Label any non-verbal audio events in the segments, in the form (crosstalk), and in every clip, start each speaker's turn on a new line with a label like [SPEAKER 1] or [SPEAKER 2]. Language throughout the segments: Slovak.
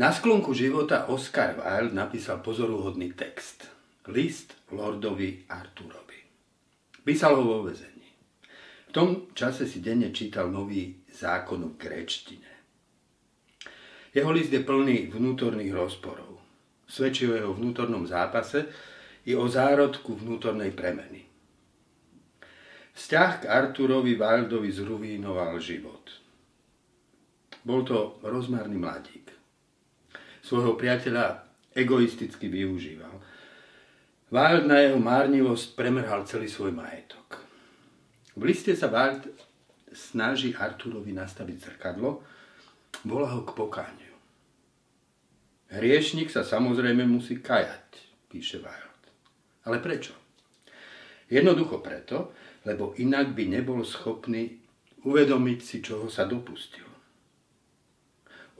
[SPEAKER 1] Na sklonku života Oscar Wilde napísal pozoruhodný text. List Lordovi Arturovi. Písal ho vo vezení. V tom čase si denne čítal nový zákon v gréčtine. Jeho list je plný vnútorných rozporov. Svedčí o jeho vnútornom zápase i o zárodku vnútornej premeny. Vzťah k Arturovi Wildovi zruvínoval život. Bol to rozmarný mladík. Svojho priateľa egoisticky využíval. Wild na jeho márnivosť premerhal celý svoj majetok. V liste sa Wild snaží Arturovi nastaviť zrkadlo, volá ho k pokániu. Hriešnik sa samozrejme musí kajať, píše Wild. Ale prečo? Jednoducho preto, lebo inak by nebol schopný uvedomiť si, čoho sa dopustil.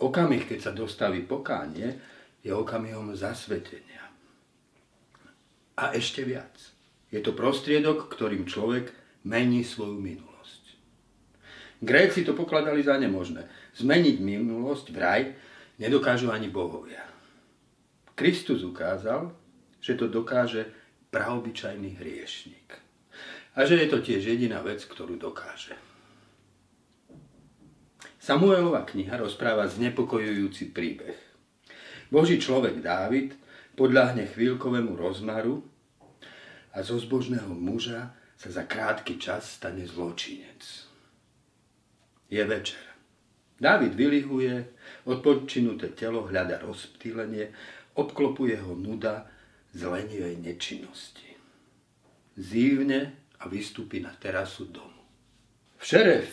[SPEAKER 1] Okamih, keď sa dostaví pokánie, je okamihom zasvetenia. A ešte viac. Je to prostriedok, ktorým človek mení svoju minulosť. Gréci to pokladali za nemožné. Zmeniť minulosť v raj nedokážu ani bohovia. Kristus ukázal, že to dokáže praobyčajný hriešnik a že je to tiež jediná vec, ktorú dokáže. Samuelova kniha rozpráva znepokojujúci príbeh. Boží človek Dávid podľahne chvíľkovému rozmaru a zo zbožného muža sa za krátky čas stane zločinec. Je večer. Dávid vylihuje, odpočinuté telo hľada rozptýlenie, obklopuje ho nuda z lenivej nečinnosti. Zívne a vystúpi na terasu domu. V šeref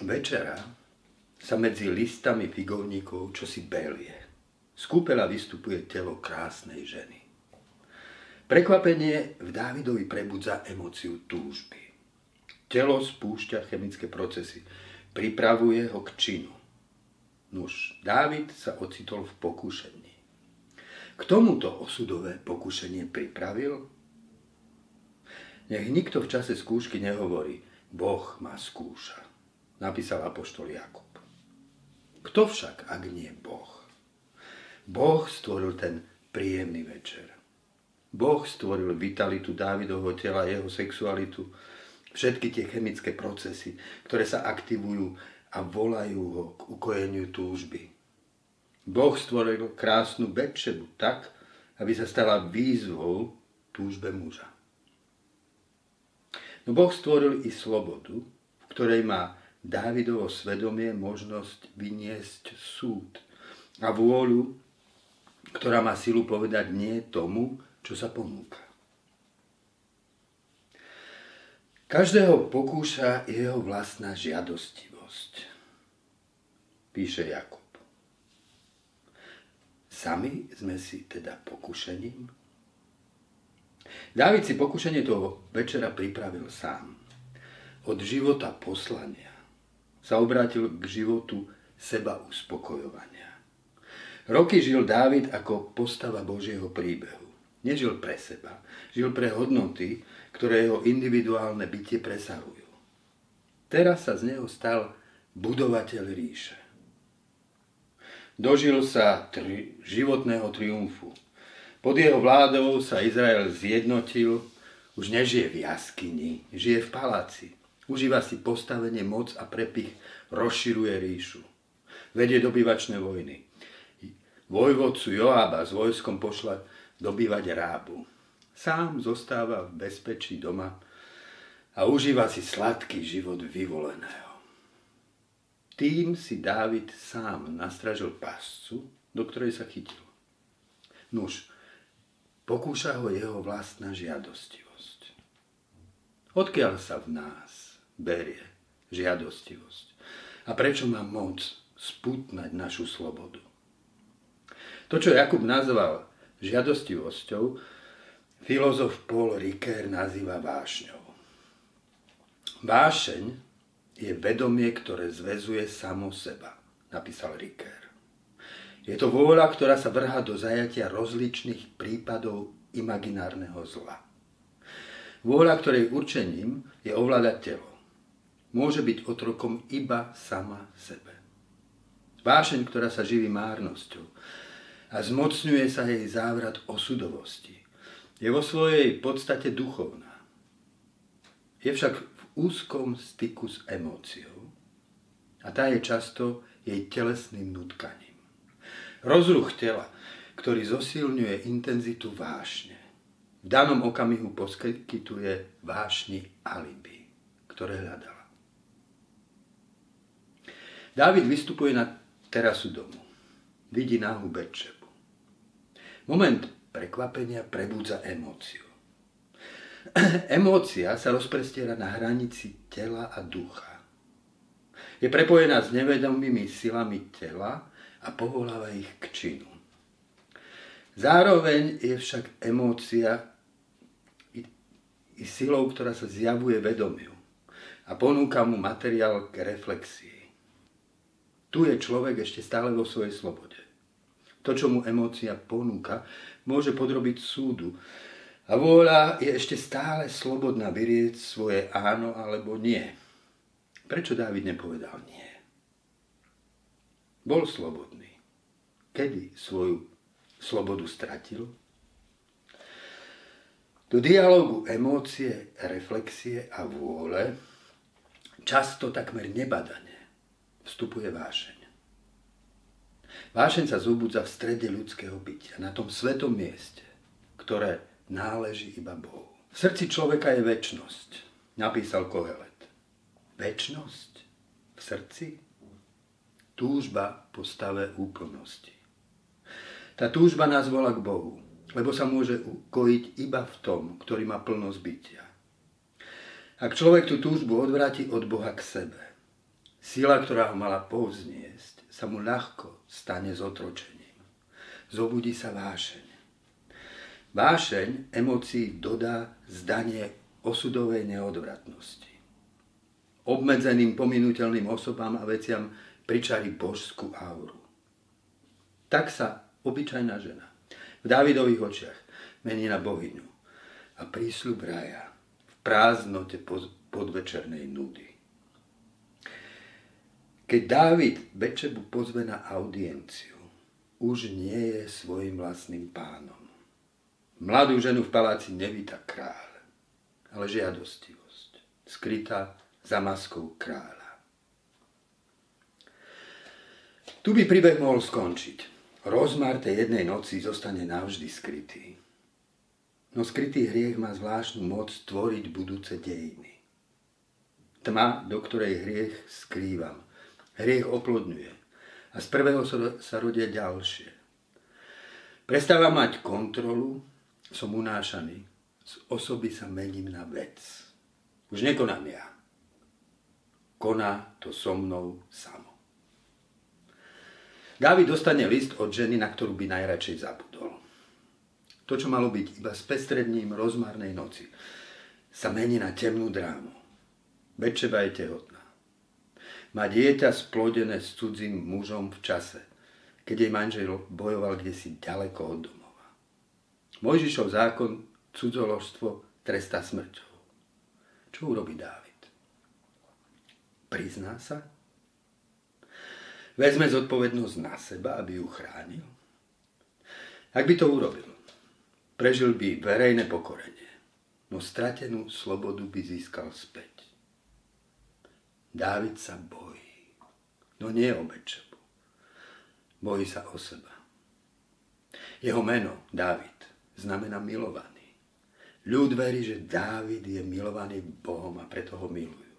[SPEAKER 1] večera sa medzi listami figovníkov čosi belie. Z kúpela vystupuje telo krásnej ženy. Prekvapenie v Dávidovi prebudza emóciu túžby. Telo spúšťa chemické procesy, pripravuje ho k činu. Nuž, Dávid sa ocitol v pokušení. K tomuto osudové pokušenie pripravil nech nikto v čase skúšky nehovorí, Boh ma skúša, napísal apoštol Jakub. Kto však, ak nie Boh? Boh stvoril ten príjemný večer. Boh stvoril vitalitu Dávidovho tela, jeho sexualitu, všetky tie chemické procesy, ktoré sa aktivujú a volajú ho k ukojeniu túžby. Boh stvoril krásnu Betšebu tak, aby sa stala výzvou túžbe muža. No Boh stvoril i slobodu, v ktorej má Dávidovo svedomie možnosť vyniesť súd a vôľu, ktorá má silu povedať nie tomu, čo sa ponúka. Každého pokúša jeho vlastná žiadostivosť, píše Jakub. Sami sme si teda pokušením Dávid si pokušenie toho večera pripravil sám. Od života poslania sa obrátil k životu seba uspokojovania. Roky žil Dávid ako postava Božieho príbehu. Nežil pre seba, žil pre hodnoty, ktoré jeho individuálne bytie presahujú. Teraz sa z neho stal budovateľ ríše. Dožil sa tri, životného triumfu, pod jeho vládou sa Izrael zjednotil, už nežije v jaskyni, žije v paláci. Užíva si postavenie, moc a prepich, rozširuje ríšu. Vedie dobyvačné vojny. Vojvodcu Joába s vojskom pošla dobývať Rábu. Sám zostáva v bezpečí doma a užíva si sladký život vyvoleného. Tým si Dávid sám nastražil pascu, do ktorej sa chytil. Nuž, Pokúša ho jeho vlastná žiadostivosť. Odkiaľ sa v nás berie žiadostivosť? A prečo má moc sputnať našu slobodu? To, čo Jakub nazval žiadostivosťou, filozof Paul Ricoeur nazýva vášňou. Vášeň je vedomie, ktoré zväzuje samo seba, napísal Ricoeur. Je to vôľa, ktorá sa vrhá do zajatia rozličných prípadov imaginárneho zla. Vôľa, ktorej určením je ovládať telo. Môže byť otrokom iba sama sebe. Vášeň, ktorá sa živí márnosťou a zmocňuje sa jej závrat osudovosti. Je vo svojej podstate duchovná. Je však v úzkom styku s emóciou a tá je často jej telesným nutkaním. Rozruch tela, ktorý zosilňuje intenzitu vášne, v danom okamihu poskytuje vášni alibi, ktoré hľadala. Dávid vystupuje na terasu domu. Vidí náhu Betšebu. Moment prekvapenia prebúdza emóciu. (clears throat) Emócia sa rozprestiera na hranici tela a ducha. Je prepojená s nevedomými silami tela a povoláva ich k činu. Zároveň je však emócia i silou, ktorá sa zjavuje vedomiu a ponúka mu materiál k reflexii. Tu je človek ešte stále vo svojej slobode. To, čo mu emócia ponúka, môže podrobiť súdu a vôľa je ešte stále slobodná vyrieť svoje áno alebo nie. Prečo Dávid nepovedal nie? Bol slobodný. Kedy svoju slobodu stratil? Do dialogu emócie, reflexie a vôle často takmer nebadane vstupuje vášeň. Vášeň sa zobudza v strede ľudského bytia, na tom svetom mieste, ktoré náleží iba Bohu. V srdci človeka je väčnosť, napísal Kohelet. Väčnosť v srdci? Túžba po stave úplnosti. Tá túžba nás volá k Bohu lebo sa môže ukojiť iba v tom, ktorý má plnosť bytia. Ak človek tú túžbu odvráti od Boha k sebe, sila, ktorá ho mala povzniesť, sa mu ľahko stane zotročením. Zobudí sa vášeň. Vášeň emócií dodá zdanie osudovej neodvratnosti. Obmedzeným pominutelným osobám a veciam pričarí božskú auru. Tak sa obyčajná žena v Dávidových očiach mení na bohyňu a prísľub raja v prázdnote podvečernej nudy. Keď Dávid Bečebu pozve na audienciu, už nie je svojim vlastným pánom. Mladú ženu v paláci nevíta kráľ, ale žiadostivosť, skrytá za maskou kráľa. Tu by príbeh mohol skončiť. Rozmar tej jednej noci zostane navždy skrytý. No skrytý hriech má zvláštnu moc tvoriť budúce dejiny. Tma, do ktorej hriech skrývam. Hriech oplodňuje. A z prvého sa rodia ďalšie. Prestávam mať kontrolu, som unášaný. Z osoby sa mením na vec. Už nekonám ja. Koná to so mnou samo. Dávid dostane list od ženy, na ktorú by najradšej zabudol. To, čo malo byť iba spestredním rozmarnej noci, sa mení na temnú drámu. Bečeba je tehotná. Má dieťa splodené s cudzím mužom v čase, keď jej manžel bojoval kde si ďaleko od domova. Mojžišov zákon cudzoložstvo trestá smrťou. Čo urobí Dávid? Prizná sa? vezme zodpovednosť na seba, aby ju chránil? Ak by to urobil, prežil by verejné pokorenie, no stratenú slobodu by získal späť. Dávid sa bojí, no nie o Bečebu. Bojí sa o seba. Jeho meno, Dávid, znamená milovaný. Ľud verí, že Dávid je milovaný Bohom a preto ho milujú.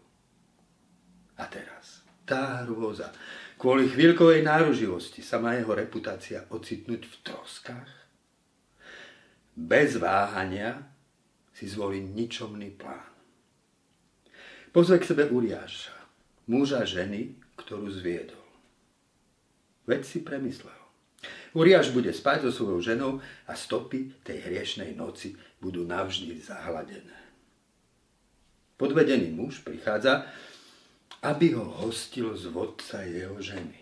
[SPEAKER 1] A teraz, tá hrôza, Kvôli chvíľkovej náruživosti sa má jeho reputácia ocitnúť v troskách? Bez váhania si zvolí ničomný plán. Pozve k sebe Uriáša, muža ženy, ktorú zviedol. Veď si premyslel. Uriáš bude spať so svojou ženou a stopy tej hriešnej noci budú navždy zahladené. Podvedený muž prichádza aby ho hostil z vodca jeho ženy.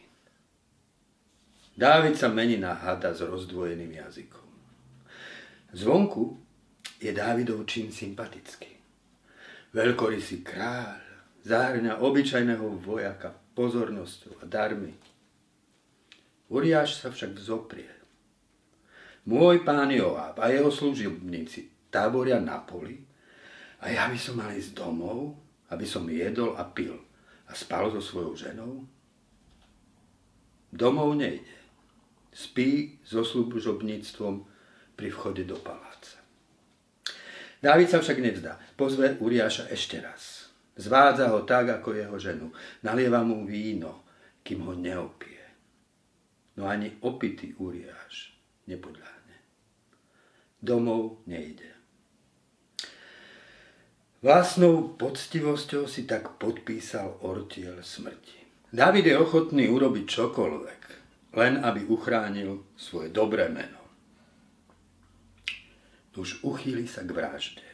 [SPEAKER 1] Dávid sa mení na hada s rozdvojeným jazykom. Zvonku je Dávidov čin sympatický. Veľkorysý kráľ zahrňa obyčajného vojaka pozornosťou a darmi. Uriáš sa však vzoprie. Môj pán Joab a jeho služobníci táboria na poli a ja by som mal ísť domov, aby som jedol a pil a spal so svojou ženou? Domov nejde. Spí so služobníctvom pri vchode do paláca. Dávid sa však nevzdá. Pozve Uriáša ešte raz. Zvádza ho tak, ako jeho ženu. Nalieva mu víno, kým ho neopije. No ani opitý Uriáš nepodľahne. Domov nejde. Vlastnou poctivosťou si tak podpísal ortiel smrti. David je ochotný urobiť čokoľvek, len aby uchránil svoje dobré meno. Už uchýli sa k vražde.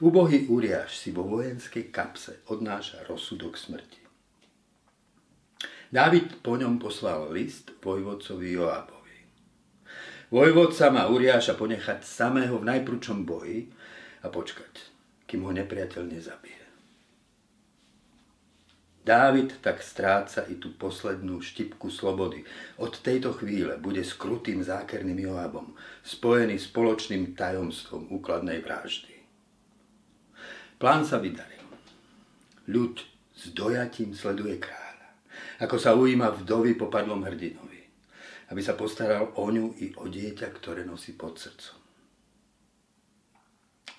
[SPEAKER 1] Ubohý Uriáš si vo vojenskej kapse odnáša rozsudok smrti. Dávid po ňom poslal list vojvodcovi Joabovi. Vojvodca má Uriáša ponechať samého v najprúčom boji a počkať, kým ho nepriateľ nezabije. Dávid tak stráca i tú poslednú štipku slobody. Od tejto chvíle bude skrutým zákerným Joabom, spojený spoločným tajomstvom úkladnej vraždy. Plán sa vydaril. Ľud s dojatím sleduje kráľ ako sa ujíma vdovy po padlom hrdinovi, aby sa postaral o ňu i o dieťa, ktoré nosí pod srdcom.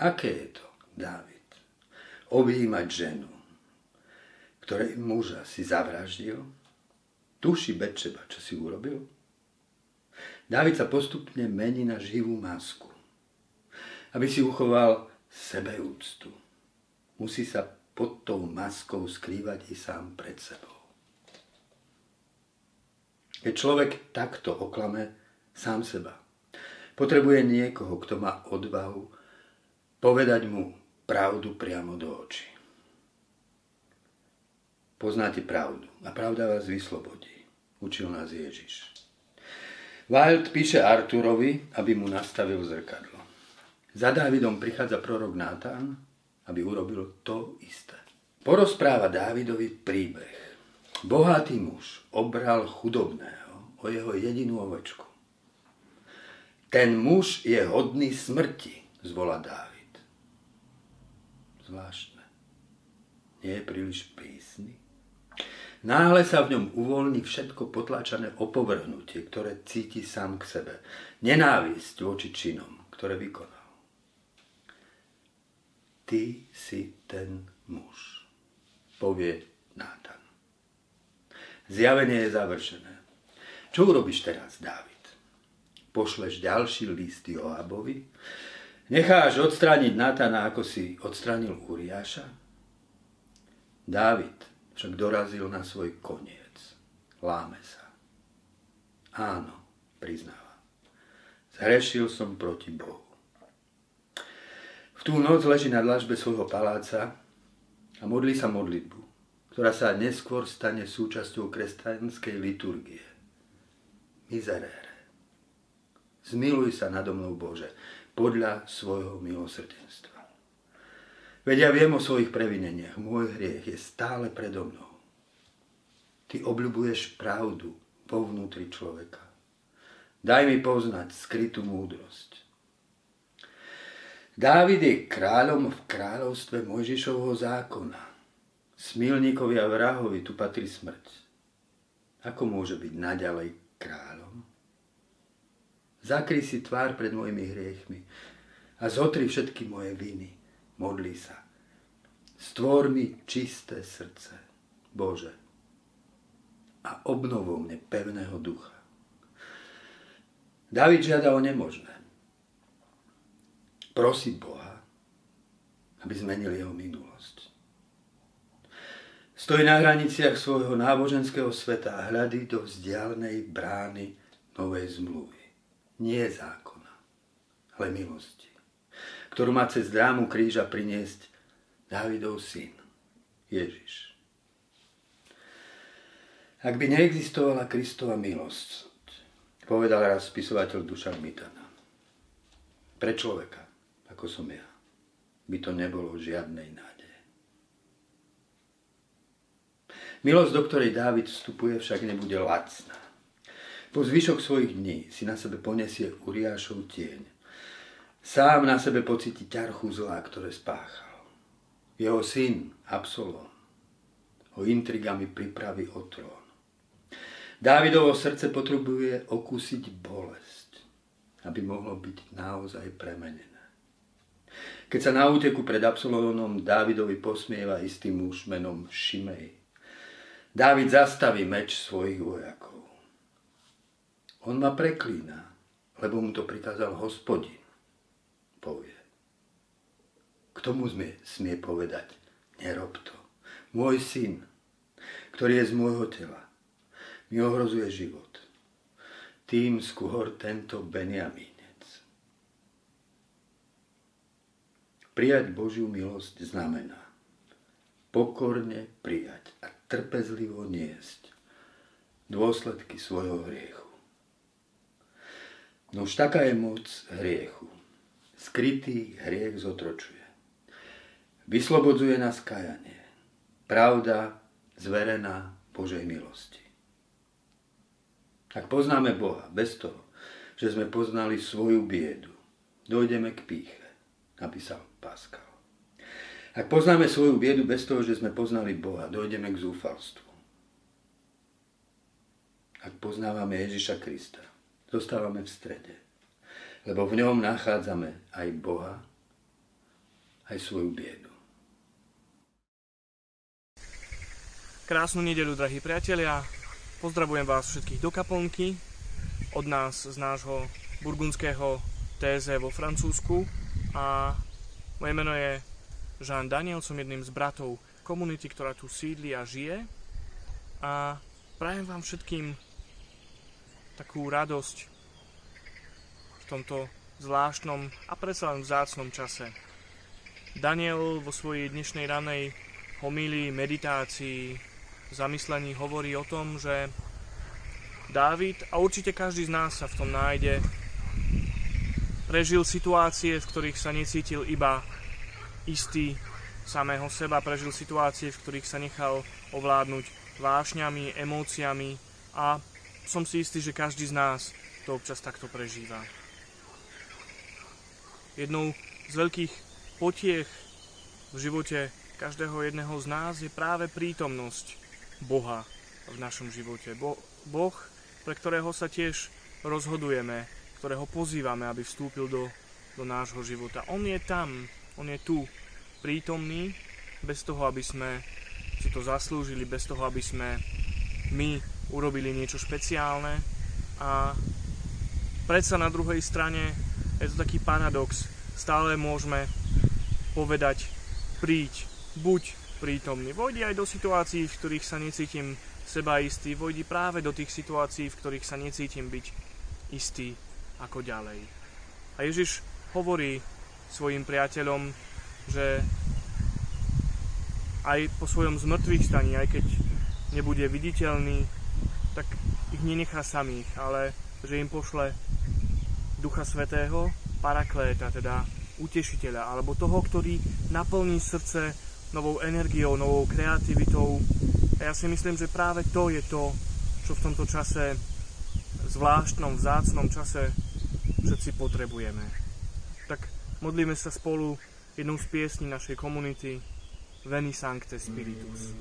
[SPEAKER 1] Aké je to, Dávid, objímať ženu, ktorej muža si zavraždil? Tuši Bečeba, čo si urobil? Dávid sa postupne mení na živú masku, aby si uchoval sebeúctu. Musí sa pod tou maskou skrývať i sám pred sebou. Keď človek takto oklame sám seba, potrebuje niekoho, kto má odvahu povedať mu pravdu priamo do očí. Poznáte pravdu a pravda vás vyslobodí, učil nás Ježiš. Wild píše Arturovi, aby mu nastavil zrkadlo. Za Dávidom prichádza prorok Nátan, aby urobil to isté. Porozpráva Dávidovi príbeh Bohatý muž obral chudobného o jeho jedinú ovečku. Ten muž je hodný smrti, zvolá Dávid. Zvláštne. Nie je príliš prísny. Náhle sa v ňom uvoľní všetko potláčané opovrhnutie, ktoré cíti sám k sebe. Nenávisť voči činom, ktoré vykonal. Ty si ten muž, povie Nátan. Zjavenie je završené. Čo urobíš teraz, Dávid? Pošleš ďalší list Joabovi? Necháš odstrániť Natana, ako si odstránil Uriáša? Dávid však dorazil na svoj koniec. Láme sa. Áno, priznáva. Zhrešil som proti Bohu. V tú noc leží na dlažbe svojho paláca a modlí sa modlitbu ktorá sa neskôr stane súčasťou kresťanskej liturgie. Miserere. Zmiluj sa nado mnou, Bože, podľa svojho milosrdenstva. Veď ja viem o svojich previneniach. Môj hriech je stále predo mnou. Ty obľubuješ pravdu vo vnútri človeka. Daj mi poznať skrytú múdrosť. Dávid je kráľom v kráľovstve Mojžišovho zákona. Smilníkovi a vrahovi tu patrí smrť. Ako môže byť naďalej kráľom? Zakry si tvár pred mojimi hriechmi a zotri všetky moje viny. Modlí sa. Stvor mi čisté srdce, Bože, a obnovou mne pevného ducha. David žiada o nemožné. Prosí Boha, aby zmenil jeho minulosť. Stojí na hraniciach svojho náboženského sveta a hľadí do vzdialenej brány novej zmluvy. Nie zákona, ale milosti, ktorú má cez drámu kríža priniesť Dávidov syn, Ježiš. Ak by neexistovala Kristova milosť, povedal raz spisovateľ Dušan Mitana, pre človeka, ako som ja, by to nebolo žiadnej nádeje. Milosť, do ktorej Dávid vstupuje, však nebude lacná. Po zvyšok svojich dní si na sebe poniesie Uriášov tieň. Sám na sebe pocíti ťarchu zlá, ktoré spáchal. Jeho syn, Absolón, ho intrigami pripraví o trón. Dávidovo srdce potrebuje okúsiť bolesť, aby mohlo byť naozaj premenené. Keď sa na úteku pred Absolónom Dávidovi posmieva istý muž menom Šimej. Dávid zastaví meč svojich vojakov. On ma preklína, lebo mu to prikázal hospodin, povie. K tomu smie, smie povedať, nerob to. Môj syn, ktorý je z môjho tela, mi ohrozuje život. Tým skôr tento Benjamín Prijať Božiu milosť znamená pokorne prijať a trpezlivo niesť dôsledky svojho hriechu. No už taká je moc hriechu. Skrytý hriech zotročuje. Vyslobodzuje nás kajanie. Pravda zverená Božej milosti. Ak poznáme Boha bez toho, že sme poznali svoju biedu, dojdeme k píche, napísal Pascal. Ak poznáme svoju biedu bez toho, že sme poznali Boha, dojdeme k zúfalstvu. Ak poznávame Ježiša Krista, zostávame v strede. Lebo v ňom nachádzame aj Boha, aj svoju biedu.
[SPEAKER 2] Krásnu nedelu, drahí priatelia. Pozdravujem vás všetkých do kaplnky. Od nás z nášho burgundského téze vo Francúzsku. A moje meno je Jean Daniel, som jedným z bratov komunity, ktorá tu sídli a žije. A prajem vám všetkým takú radosť v tomto zvláštnom a predsa len vzácnom čase. Daniel vo svojej dnešnej ranej homílii, meditácii, zamyslení hovorí o tom, že Dávid, a určite každý z nás sa v tom nájde, Prežil situácie, v ktorých sa necítil iba istý samého seba, prežil situácie, v ktorých sa nechal ovládnuť vášňami, emóciami a som si istý, že každý z nás to občas takto prežíva. Jednou z veľkých potiech v živote každého jedného z nás je práve prítomnosť Boha v našom živote. Bo, boh, pre ktorého sa tiež rozhodujeme ktorého pozývame, aby vstúpil do, do nášho života. On je tam, on je tu, prítomný, bez toho, aby sme si to zaslúžili, bez toho, aby sme my urobili niečo špeciálne. A predsa na druhej strane je to taký paradox. Stále môžeme povedať, príď, buď prítomný. Vojdi aj do situácií, v ktorých sa necítim seba istý. Vojdi práve do tých situácií, v ktorých sa necítim byť istý ako ďalej. A Ježiš hovorí svojim priateľom, že aj po svojom zmrtvých staní, aj keď nebude viditeľný, tak ich nenechá samých, ale že im pošle Ducha Svetého, parakléta, teda utešiteľa, alebo toho, ktorý naplní srdce novou energiou, novou kreativitou. A ja si myslím, že práve to je to, čo v tomto čase, zvláštnom, vzácnom čase všetci potrebujeme. Tak modlíme sa spolu jednou z piesní našej komunity Veni Sancte Spiritus.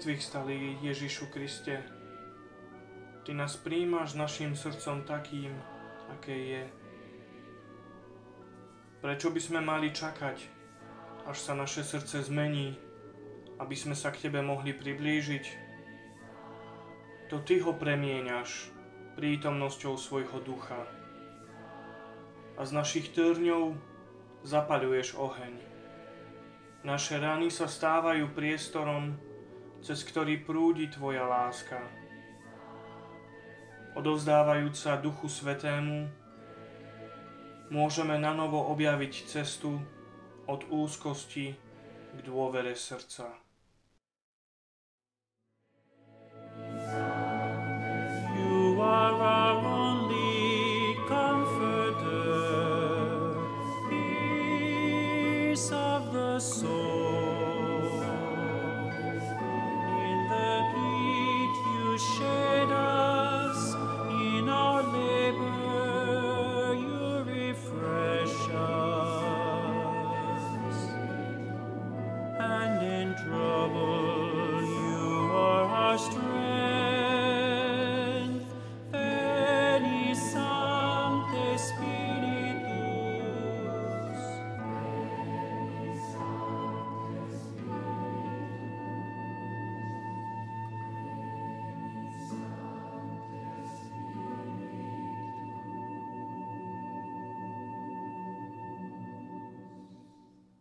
[SPEAKER 2] Mŕtvych stalý Ježišu Kriste, Ty nás príjmaš našim srdcom takým, aké je. Prečo by sme mali čakať, až sa naše srdce zmení, aby sme sa k Tebe mohli priblížiť? To Ty ho premieňaš prítomnosťou svojho ducha. A z našich trňov zapaľuješ oheň. Naše rany sa stávajú priestorom, cez ktorý prúdi Tvoja láska. Odovzdávajúc sa Duchu Svetému, môžeme na novo objaviť cestu od úzkosti k dôvere srdca.
[SPEAKER 3] You are our